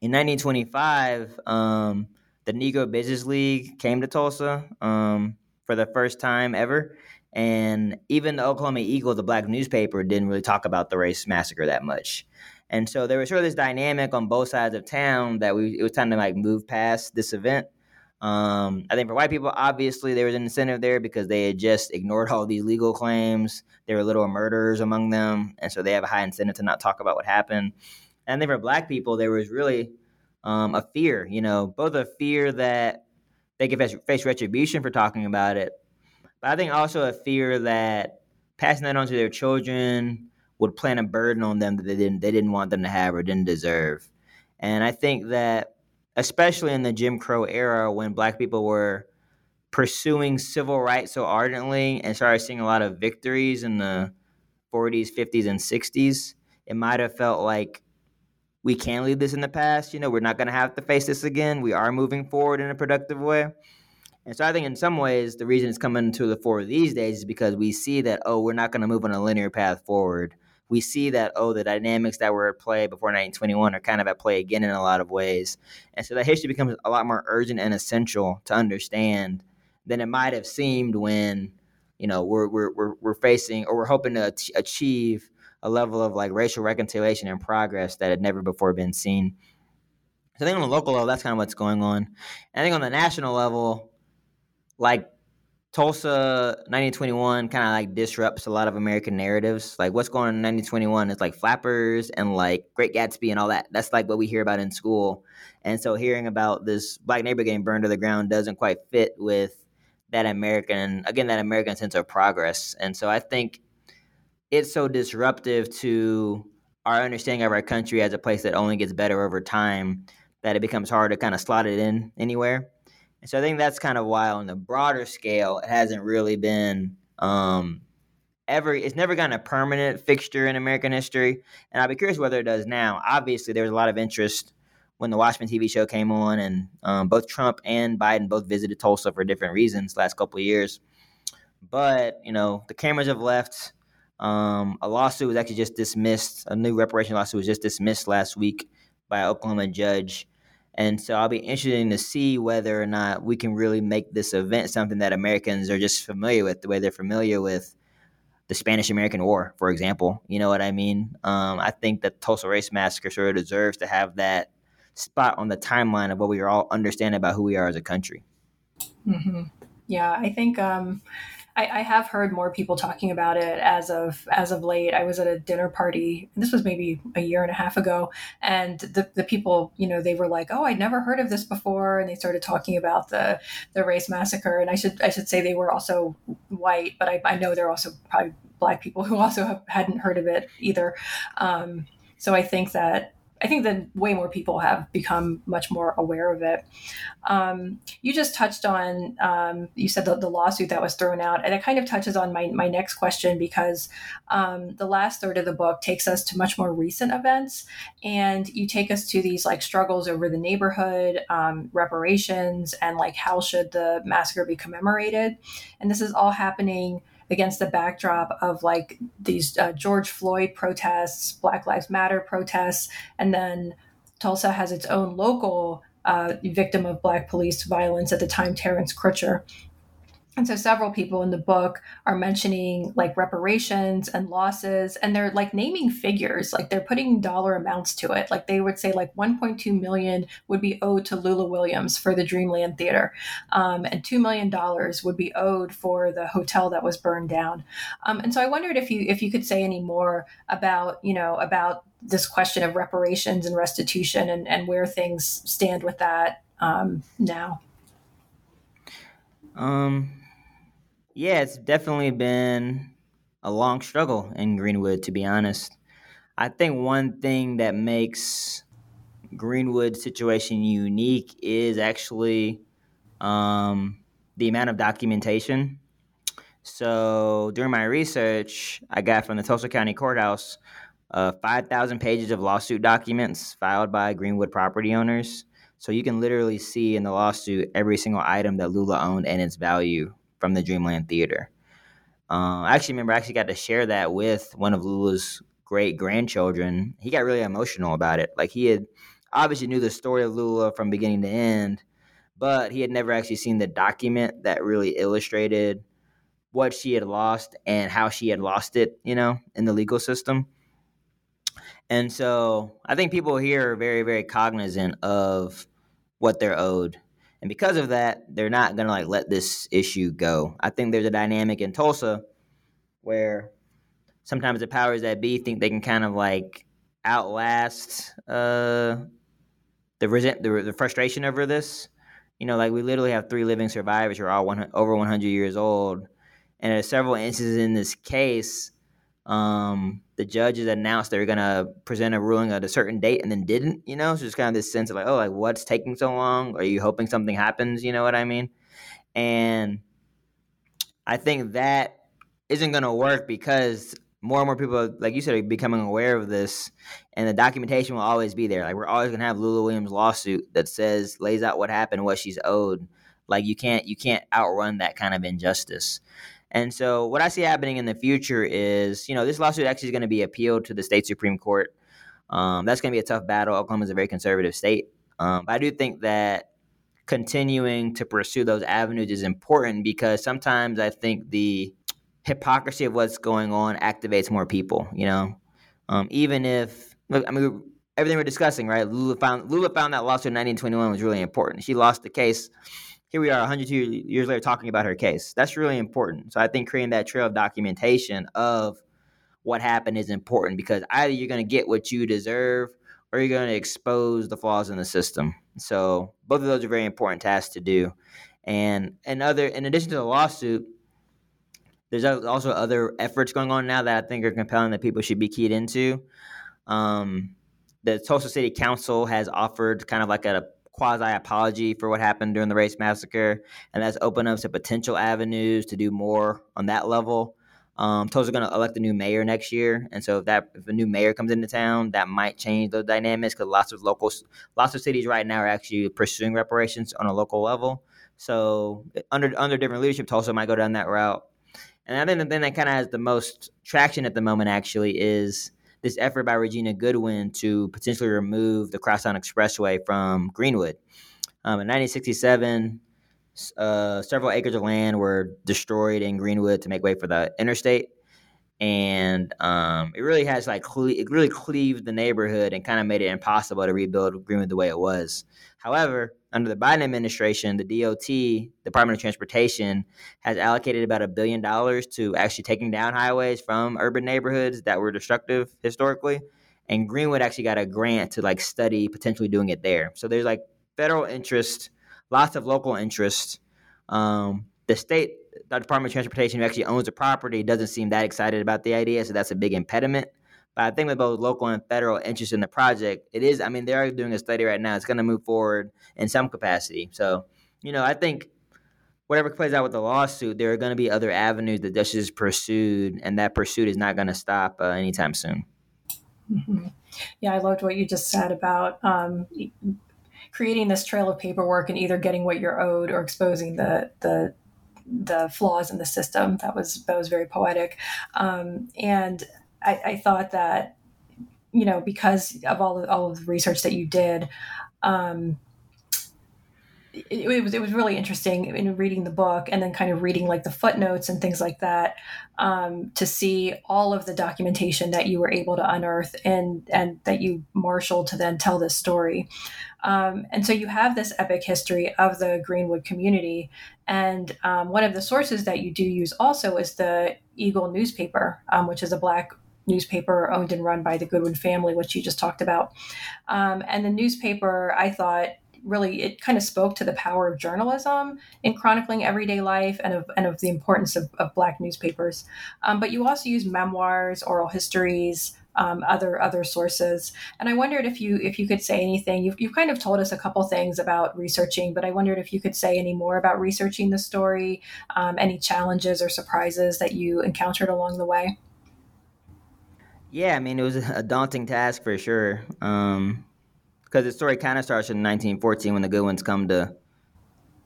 in 1925, um, the Negro Business League came to Tulsa um, for the first time ever. And even the Oklahoma Eagle, the black newspaper, didn't really talk about the race massacre that much. And so there was sort of this dynamic on both sides of town that we it was time to like move past this event. Um, I think for white people, obviously there was an incentive there because they had just ignored all these legal claims. There were little murderers among them, and so they have a high incentive to not talk about what happened. And then for black people, there was really um, a fear, you know, both a fear that they could face, face retribution for talking about it, but I think also a fear that passing that on to their children would plant a burden on them that they didn't they didn't want them to have or didn't deserve. And I think that especially in the Jim Crow era when black people were pursuing civil rights so ardently and started seeing a lot of victories in the 40s, 50s, and 60s, it might have felt like we can leave this in the past. You know, we're not going to have to face this again. We are moving forward in a productive way. And so I think in some ways, the reason it's coming to the fore these days is because we see that, oh, we're not going to move on a linear path forward. We see that, oh, the dynamics that were at play before 1921 are kind of at play again in a lot of ways. And so that history becomes a lot more urgent and essential to understand than it might have seemed when, you know, we're, we're, we're, we're facing or we're hoping to achieve a level of like racial reconciliation and progress that had never before been seen. So I think on the local level, that's kind of what's going on. And I think on the national level, like Tulsa 1921 kind of like disrupts a lot of American narratives. Like what's going on in 1921 is like flappers and like Great Gatsby and all that. That's like what we hear about in school. And so hearing about this black neighborhood getting burned to the ground doesn't quite fit with that American, again, that American sense of progress. And so I think it's so disruptive to our understanding of our country as a place that only gets better over time that it becomes hard to kind of slot it in anywhere. And so I think that's kind of why on the broader scale it hasn't really been um, ever it's never gotten a permanent fixture in American history. And I'd be curious whether it does now. Obviously there was a lot of interest when the Watchmen TV show came on and um, both Trump and Biden both visited Tulsa for different reasons last couple of years. But, you know, the cameras have left um, a lawsuit was actually just dismissed. A new reparation lawsuit was just dismissed last week by an Oklahoma judge. And so I'll be interested to see whether or not we can really make this event something that Americans are just familiar with, the way they're familiar with the Spanish American War, for example. You know what I mean? Um, I think that Tulsa Race Massacre sort of deserves to have that spot on the timeline of what we all understanding about who we are as a country. Mm-hmm. Yeah, I think um, I, I, have heard more people talking about it as of as of late. I was at a dinner party. This was maybe a year and a half ago, and the, the people, you know, they were like, "Oh, I'd never heard of this before," and they started talking about the the race massacre. And I should I should say they were also white, but I, I know they're also probably black people who [laughs] also have, hadn't heard of it either. Um, so I think that I think that way more people have become much more aware of it. Um, you just touched on, um, you said the, the, lawsuit that was thrown out, and it kind of touches on my, my next question because um, the last third of the book takes us to much more recent events, and you take us to these like struggles over the neighborhood, um, reparations, and like how should the massacre be commemorated. And this is all happening against the backdrop of like these uh, George Floyd protests, Black Lives Matter protests, and then Tulsa has its own local uh, victim of Black police violence at the time, Terrence Crutcher. And so several people in the book are mentioning like reparations and losses, and they're like naming figures, like they're putting dollar amounts to it. Like they would say like 1.2 million would be owed to Lula Williams for the Dreamland Theater, um, and two million dollars would be owed for the hotel that was burned down. Um, and so I wondered if you if you could say any more about you know about this question of reparations and restitution and, and where things stand with that um, now. Um, yeah, it's definitely been a long struggle in Greenwood, to be honest. I think one thing that makes Greenwood situation unique is actually um, the amount of documentation. So during my research, I got from the Tulsa County Courthouse uh, 5,000 pages of lawsuit documents filed by Greenwood property owners. So you can literally see in the lawsuit every single item that Lula owned and its value from the Dreamland Theater. Uh, I actually remember I actually got to share that with one of Lula's great grandchildren. He got really emotional about it. Like he had obviously knew the story of Lula from beginning to end, but he had never actually seen the document that really illustrated what she had lost and how she had lost it, you know, in the legal system. And so I think people here are very, very cognizant of what they're owed and because of that, they're not going to like let this issue go. I think there's a dynamic in Tulsa where sometimes the powers that be think they can kind of like outlast uh, the resent the, the frustration over this. You know, like we literally have three living survivors who are all one, over 100 years old, and there's several instances in this case um, the judges announced they were going to present a ruling at a certain date and then didn't, you know? So it's kind of this sense of like, oh, like what's taking so long? Are you hoping something happens? You know what I mean? And I think that isn't going to work because more and more people, like you said, are becoming aware of this, and the documentation will always be there. Like we're always going to have Lula Williams lawsuit that says lays out what happened, what she's owed. Like you can't you can't outrun that kind of injustice. And so, what I see happening in the future is, you know, this lawsuit actually is going to be appealed to the state Supreme Court. Um, that's going to be a tough battle. Oklahoma is a very conservative state. Um, but I do think that continuing to pursue those avenues is important because sometimes I think the hypocrisy of what's going on activates more people, you know? Um, even if, I mean, everything we're discussing, right? Lula found, Lula found that lawsuit in 1921 was really important. She lost the case here we are 102 years later talking about her case. That's really important. So I think creating that trail of documentation of what happened is important because either you're going to get what you deserve or you're going to expose the flaws in the system. So both of those are very important tasks to do. And another, in addition to the lawsuit, there's also other efforts going on now that I think are compelling that people should be keyed into. Um, the Tulsa City Council has offered kind of like a quasi apology for what happened during the race massacre, and that's opened up some potential avenues to do more on that level. Um, Tulsa going to elect a new mayor next year, and so if that if a new mayor comes into town, that might change the dynamics because lots of local, lots of cities right now are actually pursuing reparations on a local level. So under under different leadership, Tulsa might go down that route. And I think the thing that kind of has the most traction at the moment actually is this effort by Regina Goodwin to potentially remove the Crosstown Expressway from Greenwood. Um, in 1967, uh, several acres of land were destroyed in Greenwood to make way for the interstate, and um, it really has like cle- it really cleaved the neighborhood and kind of made it impossible to rebuild Greenwood the way it was. However, under the Biden administration, the DOT, Department of Transportation, has allocated about a billion dollars to actually taking down highways from urban neighborhoods that were destructive historically. And Greenwood actually got a grant to like study potentially doing it there. So there's like federal interest, lots of local interest. Um, the state the Department of Transportation, who actually owns the property, doesn't seem that excited about the idea, so that's a big impediment. But I think with both local and federal interest in the project, it is. I mean, they are doing a study right now. It's going to move forward in some capacity. So, you know, I think whatever plays out with the lawsuit, there are going to be other avenues that justice is pursued, and that pursuit is not going to stop uh, anytime soon. Mm-hmm. Yeah, I loved what you just said about um, creating this trail of paperwork and either getting what you're owed or exposing the the the flaws in the system. That was that was very poetic, um, and I, I, thought that you know because of all of, all of the research that you did, um, it, it, was it was really interesting in reading the book and then kind of reading like the footnotes and things like that um, to see all of the documentation that you were able to unearth and and that you marshaled to then tell this story. Um, and so you have this epic history of the Greenwood community. And um, one of the sources that you do use also is the Eagle newspaper, um, which is a black newspaper owned and run by the Goodwin family, which you just talked about. Um, and the newspaper, I thought, really it kind of spoke to the power of journalism in chronicling everyday life and of, and of the importance of, of black newspapers. Um, but you also use memoirs oral histories um, other other sources. And i wondered if you if you could say anything. You've, you've kind of told us a couple things about researching but i wondered if you could say any more about researching the story um, any challenges or surprises that you encountered along the way? Yeah i mean it was a daunting task for sure. Um, because the story kind of starts in 1914 when the Goodwins come to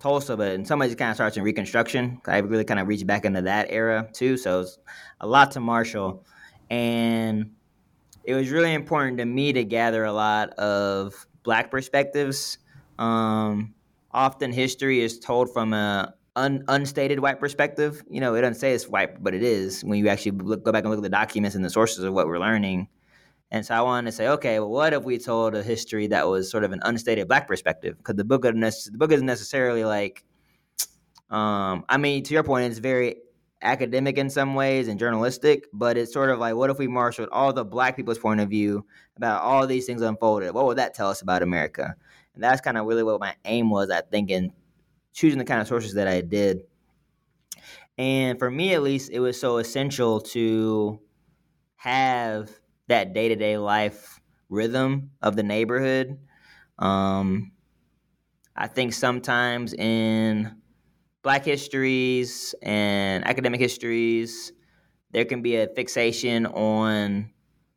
Tulsa, but in some ways it kind of starts in Reconstruction. I really kind of reached back into that era too, so it's a lot to marshal, and it was really important to me to gather a lot of black perspectives. Um, often history is told from a un, unstated white perspective. You know, it doesn't say it's white, but it is when you actually look, go back and look at the documents and the sources of what we're learning. And so I wanted to say, okay, well, what if we told a history that was sort of an unstated black perspective? Because the book, the book isn't necessarily like, um, I mean, to your point, it's very academic in some ways and journalistic, but it's sort of like, what if we marshaled all the black people's point of view about all these things unfolded? What would that tell us about America? And that's kind of really what my aim was, I think, in choosing the kind of sources that I did. And for me, at least, it was so essential to have that day to day life rhythm of the neighborhood. Um, I think sometimes in Black histories and academic histories, there can be a fixation on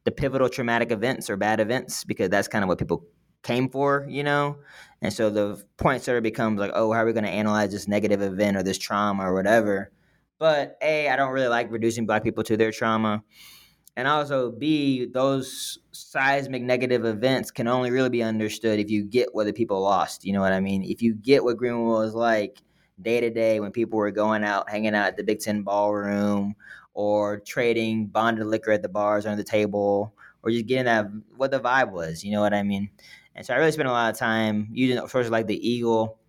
the pivotal traumatic events or bad events because that's kind of what people came for, you know? And so the point sort of becomes like, oh, how are we going to analyze this negative event or this trauma or whatever? But A, I don't really like reducing black people to their trauma and also b those seismic negative events can only really be understood if you get what the people lost you know what i mean? If you get what greenwood was like day to day when people were going out hanging out at the big ten ballroom or trading bonded liquor at the bars under the table or just getting that what the vibe was you know what i mean? And so i really spent a lot of time using sources like the eagle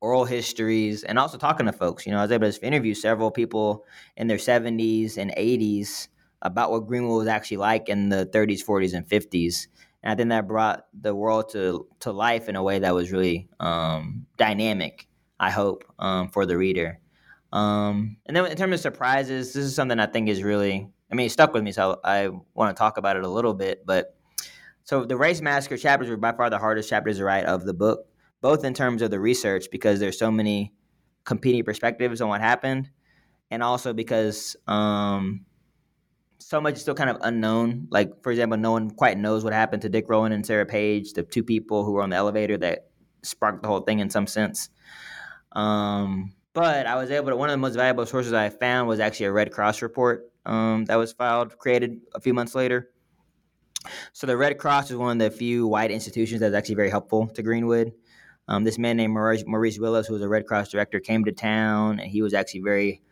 oral histories and also talking to folks you know i was able to interview several people in their 70s and 80s about what Greenwood was actually like in the 30s, 40s, and 50s. And I think that brought the world to to life in a way that was really um, dynamic. I hope um, for the reader. Um, and then in terms of surprises, this is something I think is really, I mean, it stuck with me, so I want to talk about it a little bit. But so the race massacre chapters were by far the hardest chapters to write of the book, both in terms of the research because there's so many competing perspectives on what happened, and also because um, so much is still kind of unknown. Like, for example, no one quite knows what happened to Dick Rowland and Sarah Page, the two people who were on the elevator that sparked the whole thing in some sense. Um, but I was able to, one of the most valuable sources I found was actually a Red Cross report um, that was filed, created a few months later. So the Red Cross is one of the few white institutions that's actually very helpful to Greenwood. Um, this man named Maurice, Maurice Willows, who was a Red Cross director, came to town, and he was actually very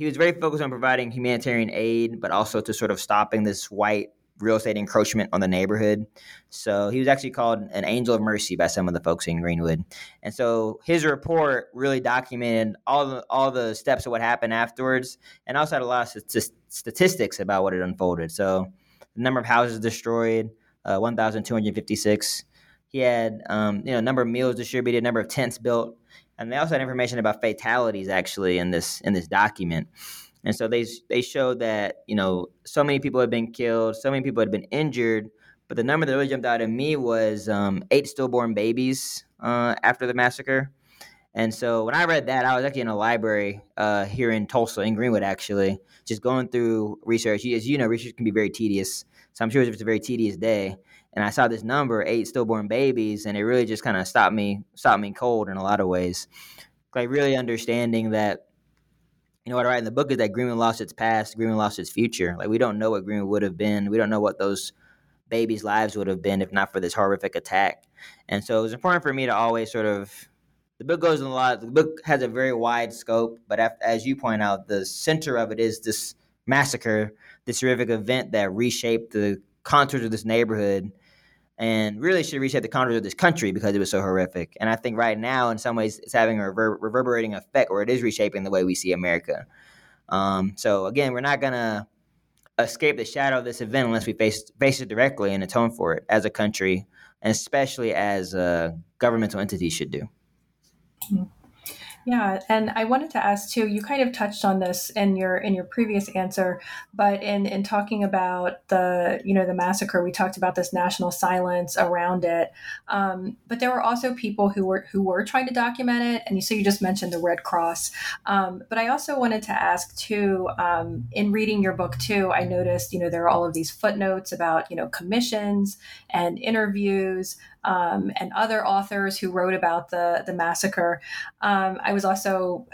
he was very focused on providing humanitarian aid, but also to sort of stopping this white real estate encroachment on the neighborhood. So he was actually called an angel of mercy by some of the folks in Greenwood. And so his report really documented all the all the steps of what happened afterwards, and also had a lot of st- statistics about what had unfolded. So the number of houses destroyed, uh, one thousand two hundred fifty six. He had um, you know number of meals distributed, number of tents built, and they also had information about fatalities actually in this in this document. And so they they showed that you know so many people had been killed, so many people had been injured, but the number that really jumped out at me was um, eight stillborn babies uh, after the massacre. And so when I read that, I was actually in a library uh, here in Tulsa, in Greenwood, actually, just going through research. As you know, research can be very tedious. So I'm sure it's a very tedious day and I saw this number, eight stillborn babies, and it really just kind of stopped me, stopped me cold in a lot of ways. Like really understanding that, you know, what I write in the book is that Greenwood lost its past, Greenwood lost its future. Like we don't know what Greenwood would have been. We don't know what those babies' lives would have been if not for this horrific attack. And so it was important for me to always sort of the book goes in a lot. The book has a very wide scope, but as you point out, the center of it is this massacre, this horrific event that reshaped the contours of this neighborhood and really should reshape the contours of this country because it was so horrific. And I think right now, in some ways, it's having a rever- reverberating effect, or it is reshaping the way we see America. Um, so again, we're not gonna escape the shadow of this event unless we face face it directly and atone for it as a country, and especially as uh, governmental entities should do. Mm-hmm. Yeah, and I wanted to ask too. You kind of touched on this in your in your previous answer, but in in talking about the you know the massacre, we talked about this national silence around it. Um, but there were also people who were who were trying to document it, and so you just mentioned the Red Cross. Um, but I also wanted to ask too. Um, in reading your book too, I noticed you know there are all of these footnotes about you know commissions and interviews um, and other authors who wrote about the the massacre. Um, I was also,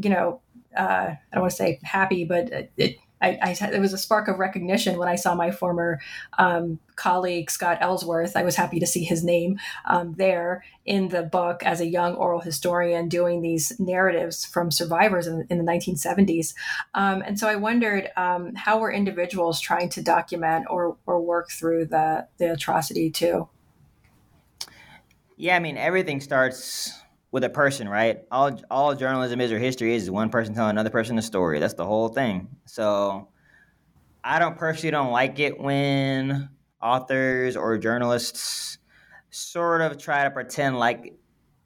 you know, uh, I don't want to say happy, but it, I, I, it was a spark of recognition when I saw my former um, colleague Scott Ellsworth. I was happy to see his name um, there in the book as a young oral historian doing these narratives from survivors in, in the 1970s. Um, and so I wondered um, how were individuals trying to document or, or work through the, the atrocity too? Yeah, I mean, everything starts with a person, right? All all journalism is or history is is one person telling another person a story. That's the whole thing. So I don't personally don't like it when authors or journalists sort of try to pretend like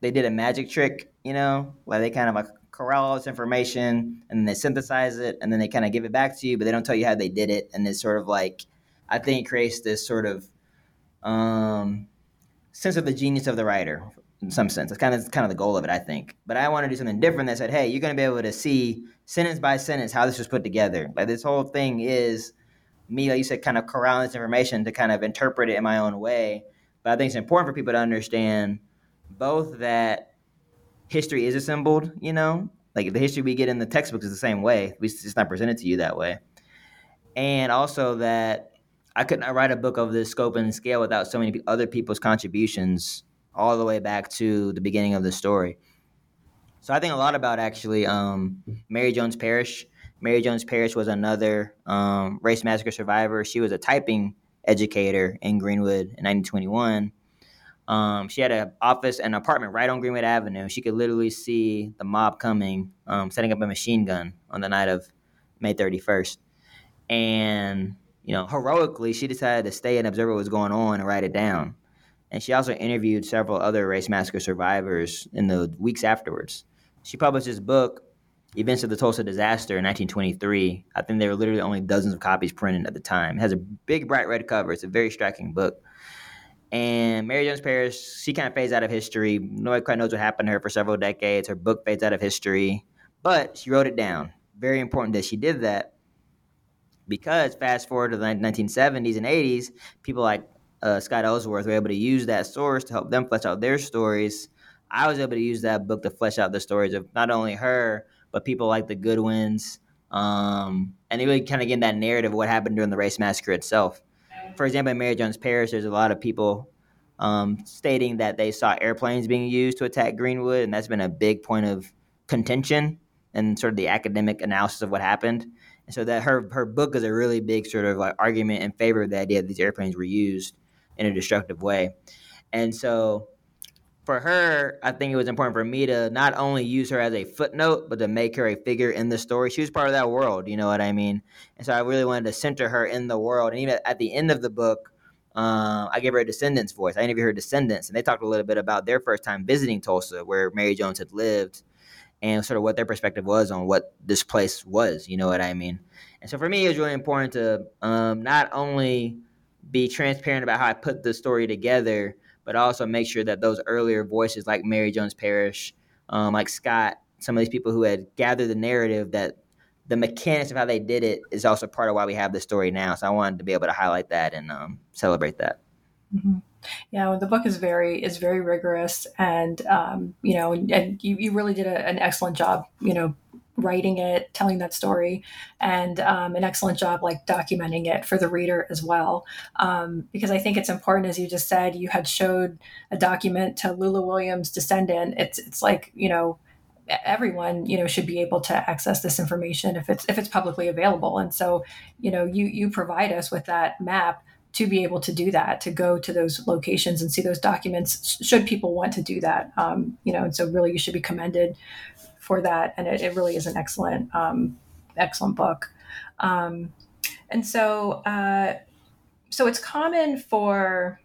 they did a magic trick, you know, like they kind of like corral all this information and then they synthesize it and then they kind of give it back to you, but they don't tell you how they did it. And it's sort of like, I think creates this sort of um, sense of the genius of the writer in some sense. That's kind of kind of the goal of it, I think. But I want to do something different that said, hey, you're going to be able to see sentence by sentence how this was put together. Like this whole thing is me, like you said, kind of corralling this information to kind of interpret it in my own way. But I think it's important for people to understand both that history is assembled, you know, like the history we get in the textbooks is the same way. It's just not presented to you that way. And also that I couldn't write a book of this scope and scale without so many other people's contributions all the way back to the beginning of the story. So I think a lot about actually um, Mary Jones Parrish. Mary Jones Parrish was another um, race massacre survivor. She was a typing educator in Greenwood in 1921. Um, she had an office and apartment right on Greenwood Avenue. She could literally see the mob coming, um, setting up a machine gun on the night of May 31st. And you know, heroically, she decided to stay and observe what was going on and write it down. And she also interviewed several other race massacre survivors in the weeks afterwards. She published this book, Events of the Tulsa Disaster, in 1923. I think there were literally only dozens of copies printed at the time. It has a big, bright red cover. It's a very striking book. And Mary Jones Parrish, she kind of fades out of history. Nobody quite knows what happened to her for several decades. Her book fades out of history, but she wrote it down. Very important that she did that because fast forward to the 1970s and 80s, people like uh, Scott Ellsworth were able to use that source to help them flesh out their stories. I was able to use that book to flesh out the stories of not only her, but people like the Goodwins, um, and really kind of get that narrative of what happened during the race massacre itself. For example, in Mary Jones Parrish, there's a lot of people um, stating that they saw airplanes being used to attack Greenwood, and that's been a big point of contention and sort of the academic analysis of what happened. And so that her her book is a really big sort of like argument in favor of the idea that these airplanes were used in a destructive way. And so for her, I think it was important for me to not only use her as a footnote, but to make her a figure in the story. She was part of that world, you know what I mean? And so I really wanted to center her in the world. And even at the end of the book, um, I gave her a descendants voice. I interviewed her descendants, and they talked a little bit about their first time visiting Tulsa, where Mary Jones had lived, and sort of what their perspective was on what this place was. You know what I mean? And so for me, it was really important to um, not only be transparent about how I put the story together, but also make sure that those earlier voices, like Mary Jones Parrish, um, like Scott, some of these people who had gathered the narrative, that the mechanics of how they did it is also part of why we have the story now. So I wanted to be able to highlight that and um, celebrate that. Mm-hmm. Yeah, well, the book is very is very rigorous, and um, you know, and, and you, you really did a, an excellent job, you know, writing it, telling that story, and um, an excellent job like documenting it for the reader as well. Um, because I think it's important, as you just said, you had showed a document to Lula Williams' descendant. It's it's like you know everyone you know should be able to access this information if it's if it's publicly available and so you know you you provide us with that map to be able to do that to go to those locations and see those documents should people want to do that um, you know and so really you should be commended for that, and it, it really is an excellent, um, excellent book. Um, and so, uh, so it's common for.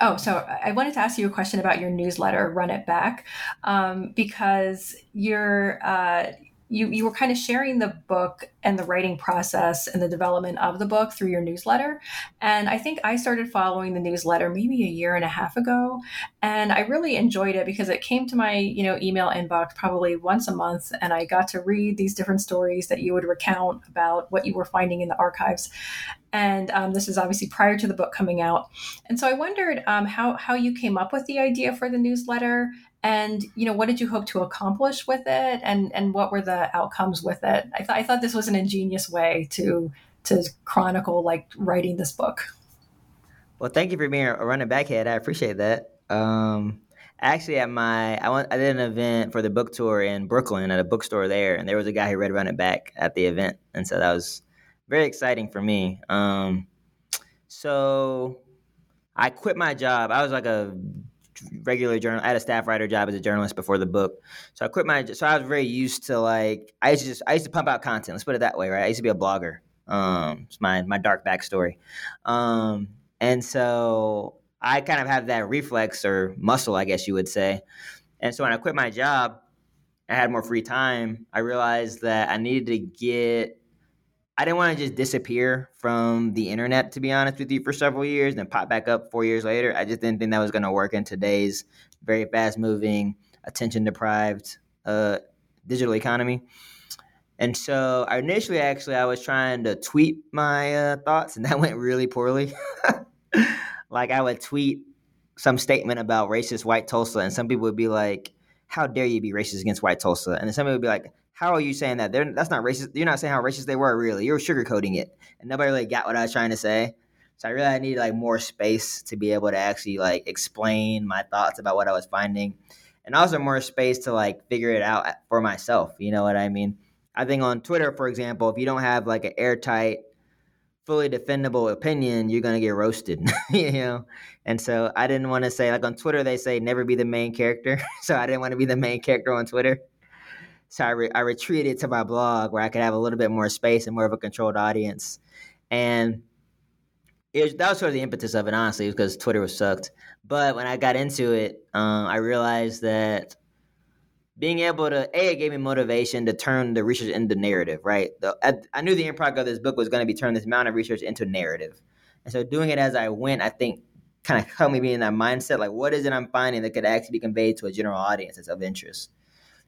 Oh, so I wanted to ask you a question about your newsletter, Run It Back, um, because you're uh, you you were kind of sharing the book and the writing process and the development of the book through your newsletter. And i think i started following the newsletter maybe a year and a half ago. And i really enjoyed it because it came to my you know email inbox probably once a month. And i got to read these different stories that you would recount about what you were finding in the archives. And um, this is obviously prior to the book coming out. And so i wondered um, how, how you came up with the idea for the newsletter and you know what did you hope to accomplish with it? And and what were the outcomes with it? I, th- I thought this was an ingenious way to to chronicle like writing this book. Well thank you for being a running backhead. I appreciate that. Um actually at my I went I did an event for the book tour in Brooklyn at a bookstore there and there was a guy who read Run It Back at the event. And so that was very exciting for me. Um so I quit my job. I was like a regular journal. I had a staff writer job as a journalist before the book, so I quit my. So I was very used to like I used to just I used to pump out content. Let's put it that way, right? I used to be a blogger. Um, it's my my dark backstory, um, and so I kind of have that reflex or muscle, I guess you would say. And so when I quit my job, I had more free time. I realized that I needed to get I didn't want to just disappear from the internet, to be honest with you, for several years and pop back up four years later. I just didn't think that was going to work in today's very fast moving, attention deprived uh, digital economy. And so initially, actually, I was trying to tweet my uh, thoughts, and [laughs] that went really poorly. [laughs] like, I would tweet some statement about racist white Tulsa, and some people would be like, How dare you be racist against white Tulsa? And then somebody would be like, how are you saying that? They're, that's not racist. You're not saying how racist they were, really. You're sugarcoating it, and nobody really got what I was trying to say. So I really needed like more space to be able to actually like explain my thoughts about what I was finding, and also more space to like figure it out for myself. You know what I mean? I think on Twitter, for example, if you don't have like an airtight, fully defendable opinion, you're gonna get roasted. [laughs] you know, and so I didn't want to say like on Twitter they say never be the main character, [laughs] so I didn't want to be the main character on Twitter. So I, re- I retreated to my blog where I could have a little bit more space and more of a controlled audience. And was, that was sort of the impetus of it, honestly, because Twitter was sucked. But when I got into it, um, I realized that being able to a it gave me motivation to turn the research into narrative right the, I, I, knew the impact of this book was going to be turning this amount of research into narrative and so doing it as i went i think kind of helped me be in that mindset like what is it i'm finding that could actually be conveyed to a general audience that's of interest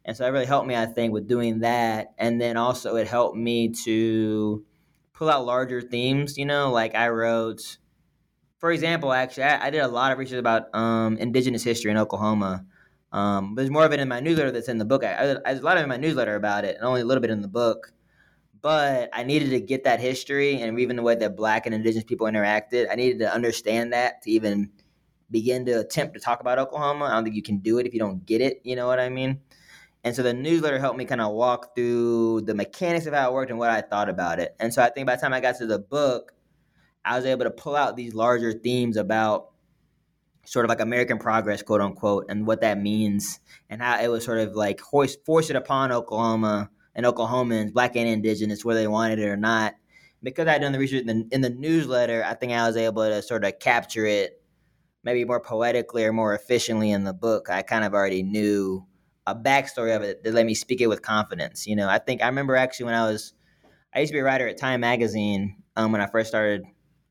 and so that really helped me, I think, with doing that. And then also it helped me to pull out larger themes, you know, like I wrote, for example, actually, I, I did a lot of research about um, indigenous history in Oklahoma. Um, there's more of it in my newsletter that's in the book. I, I, there's a lot of it in my newsletter about it, and only a little bit in the book. But I needed to get that history and even the way that Black and Indigenous people interacted. I needed to understand that to even begin to attempt to talk about Oklahoma. I don't think you can do it if you don't get it. You know what I mean? And so the newsletter helped me kind of walk through the mechanics of how it worked and what I thought about it. And so I think by the time I got to the book, I was able to pull out these larger themes about sort of like American progress, quote unquote, and what that means, and how it was sort of like hoist, force it upon Oklahoma and Oklahomans, black and indigenous, whether they wanted it or not. Because I had done the research in the, in the newsletter, I think I was able to sort of capture it maybe more poetically or more efficiently in the book. I kind of already knew a backstory of it that let me speak it with confidence. You know, I think I remember actually when I was, I used to be a writer at Time Magazine um, when I first started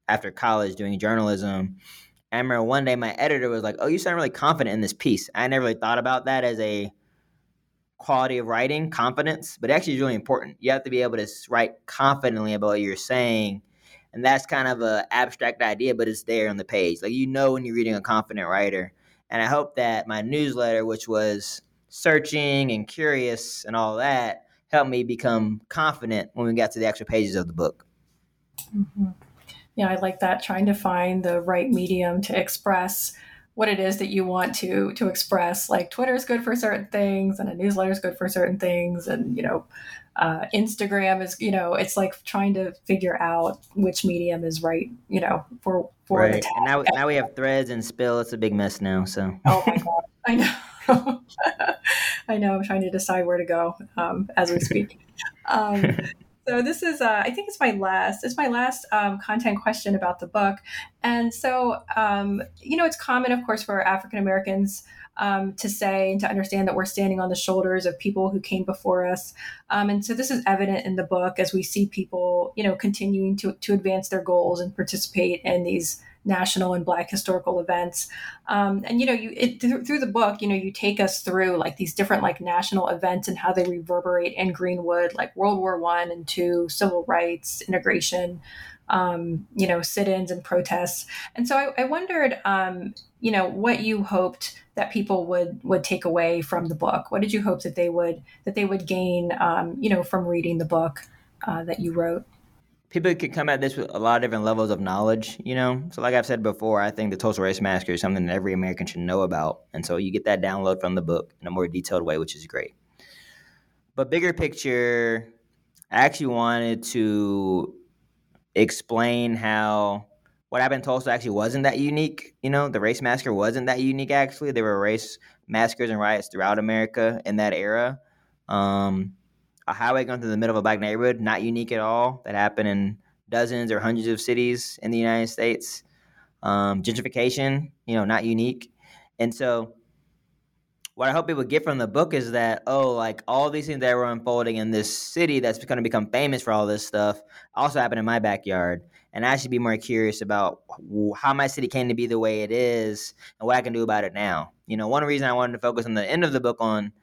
after college doing journalism. I remember one day my editor was like, "Oh, you sound really confident in this piece." I never really thought about that as a quality of writing, confidence, but actually is really important. You have to be able to write confidently about what you're saying, and that's kind of a abstract idea, but it's there on the page. Like you know when you're reading a confident writer. And I hope that my newsletter, which was searching and curious and all that helped me become confident when we got to the actual pages of the book. Mm-hmm. Yeah, I like that. Trying to find the right medium to express what it is that you want to to express. Like Twitter is good for certain things, and a newsletter is good for certain things, and you know, uh, Instagram is you know, it's like trying to figure out which medium is right. You know, for for right. now now we have threads and spill. It's a big mess now. So oh my god, I know. [laughs] I know. I'm trying to decide where to go um, as we speak. [laughs] Um, so this is, uh, I think it's my last, it's my last um, content question about the book. And so, um, you know, it's common, of course, for African Americans um, to say and to understand that we're standing on the shoulders of people who came before us. Um, and so this is evident in the book as we see people, you know, continuing to, to advance their goals and participate in these national and black historical events. Um, and you know you it, th- through the book you know you take us through like these different like national events and how they reverberate in greenwood like world war one and two civil rights integration um, you know sit-ins and protests. And so i, I wondered um, you know what you hoped that people would would take away from the book. What did you hope that they would that they would gain um, you know from reading the book uh, that you wrote people can come at this with a lot of different levels of knowledge, you know. So, like I've said before, I think the Tulsa Race Massacre is something that every American should know about, and so you get that download from the book in a more detailed way, which is great. But bigger picture, I actually wanted to explain how what happened in Tulsa actually wasn't that unique. You know, the race massacre wasn't that unique. Actually, there were race massacres and riots throughout America in that era. Um, a highway going through the middle of a black neighborhood, not unique at all. That happened in dozens or hundreds of cities in the United States. Um, gentrification, you know, not unique. And so, what I hope people get from the book is that, oh, like all these things that were unfolding in this city that's going to become famous for all this stuff also happened in my backyard. And I should be more curious about how my city came to be the way it is and what I can do about it now. You know, one reason I wanted to focus on the end of the book on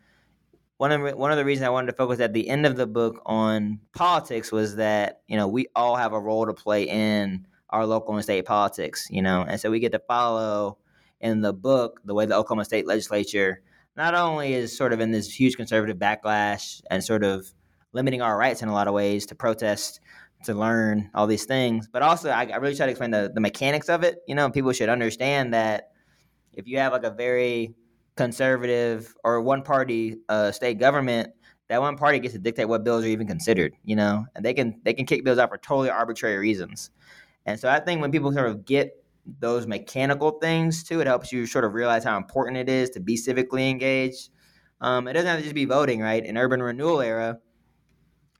one of one of the reasons I wanted to focus at the end of the book on politics was that you know we all have a role to play in our local and state politics, you know, and so we get to follow in the book the way the Oklahoma State Legislature not only is sort of in this huge conservative backlash and sort of limiting our rights in a lot of ways to protest, to learn all these things, but also I, I really try to explain the, the mechanics of it. You know, people should understand that if you have like a very conservative or one party uh, state government, that one party gets to dictate what bills are even considered, you know, and they can they can kick bills out for totally arbitrary reasons. And so I think when people sort of get those mechanical things too, it helps you sort of realize how important it is to be civically engaged. Um, it doesn't have to just be voting, right? In urban renewal era,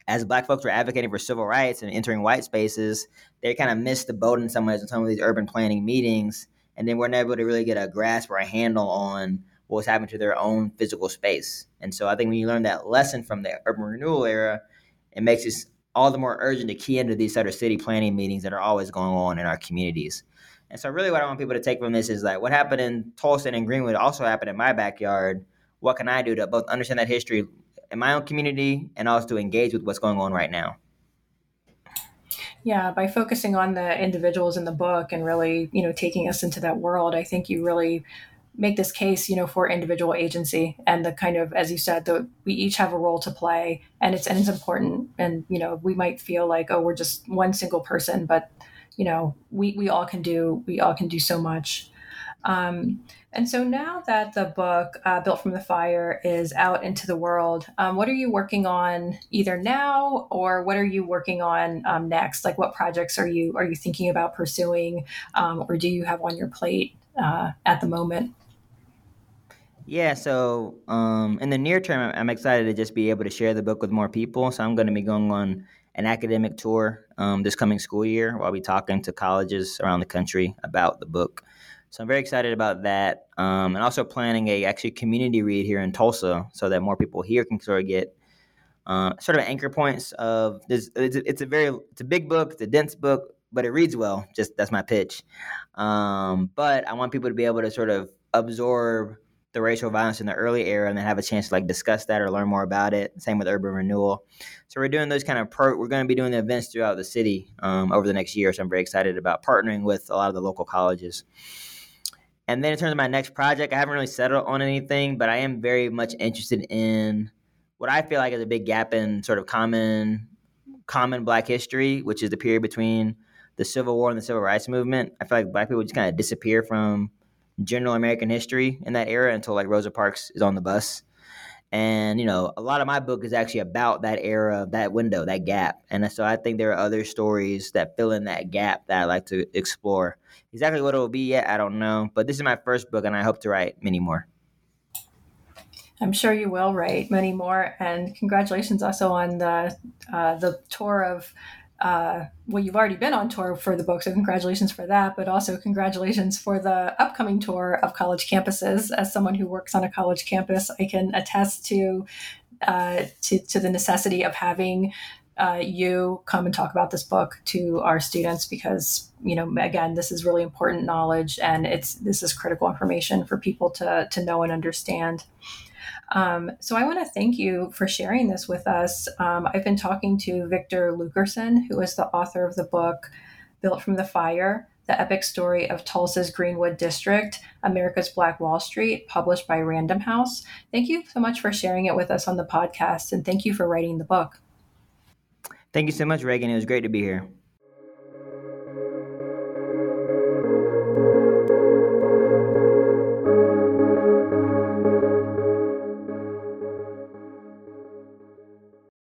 as black folks were advocating for civil rights and entering white spaces, they kind of missed the boat in some ways in some of these urban planning meetings, and then weren't able to really get a grasp or a handle on what was happening to their own physical space. And so I think when you learn that lesson from the urban renewal era, it makes it all the more urgent to key into these of city planning meetings that are always going on in our communities. And so really what I want people to take from this is like what happened in Tulsa and Greenwood also happened in my backyard. What can I do to both understand that history in my own community and also to engage with what's going on right now? Yeah, by focusing on the individuals in the book and really, you know, taking us into that world, I think you really make this case, you know, for individual agency and the kind of, as you said, that we each have a role to play, and it's and it's important. And you know, we might feel like, oh, we're just one single person, but you know, we we all can do we all can do so much. Um, and so now that the book uh, "Built from the Fire" is out into the world, um, what are you working on either now, or what are you working on um, next? Like, what projects are you are you thinking about pursuing, um, or do you have on your plate uh, at the moment? Yeah, so um, in the near term, I'm excited to just be able to share the book with more people. So I'm going to be going on an academic tour um, this coming school year while I'll be talking to colleges around the country about the book. So I'm very excited about that, um, and also planning a actually community read here in Tulsa so that more people here can sort of get uh, sort of anchor points of this. It's, it's, a very it's a big book, it's a dense book, but it reads well. Just that's my pitch. Um, but I want people to be able to sort of absorb the racial violence in the early era and then have a chance to like discuss that or learn more about it. Same with urban renewal. So we're doing those kind of pro. We're going to be doing the events throughout the city um, over the next year. So I'm very excited about partnering with a lot of the local colleges. And then in terms of my next project, I haven't really settled on anything, but I am very much interested in what I feel like is a big gap in sort of common common Black history, which is the period between the Civil War and the Civil Rights Movement. I feel like Black people just kind of disappear from general American history in that era until like Rosa Parks is on the bus. And you know, a lot of my book is actually about that era, that window, that gap. And so I think there are other stories that fill in that gap that I like to explore. Exactly what it will be yet, I don't know. But this is my first book, and I hope to write many more. I'm sure you will write many more. And congratulations also on the uh, the tour of uh, well, you've already been on tour for the book, so congratulations for that. But also congratulations for the upcoming tour of college campuses. As someone who works on a college campus, I can attest to uh, to, to the necessity of having uh, you come and talk about this book to our students because you know again this is really important knowledge and it's this is critical information for people to to know and understand um, so I want to thank you for sharing this with us. Um, I've been talking to Victor Luckerson, who is the author of the book Built from the Fire The Epic Story of Tulsa's Greenwood District, America's Black Wall Street, published by Random House. Thank you so much for sharing it with us on the podcast, and thank you for writing the book. Thank you so much, Reagan. It was great to be here.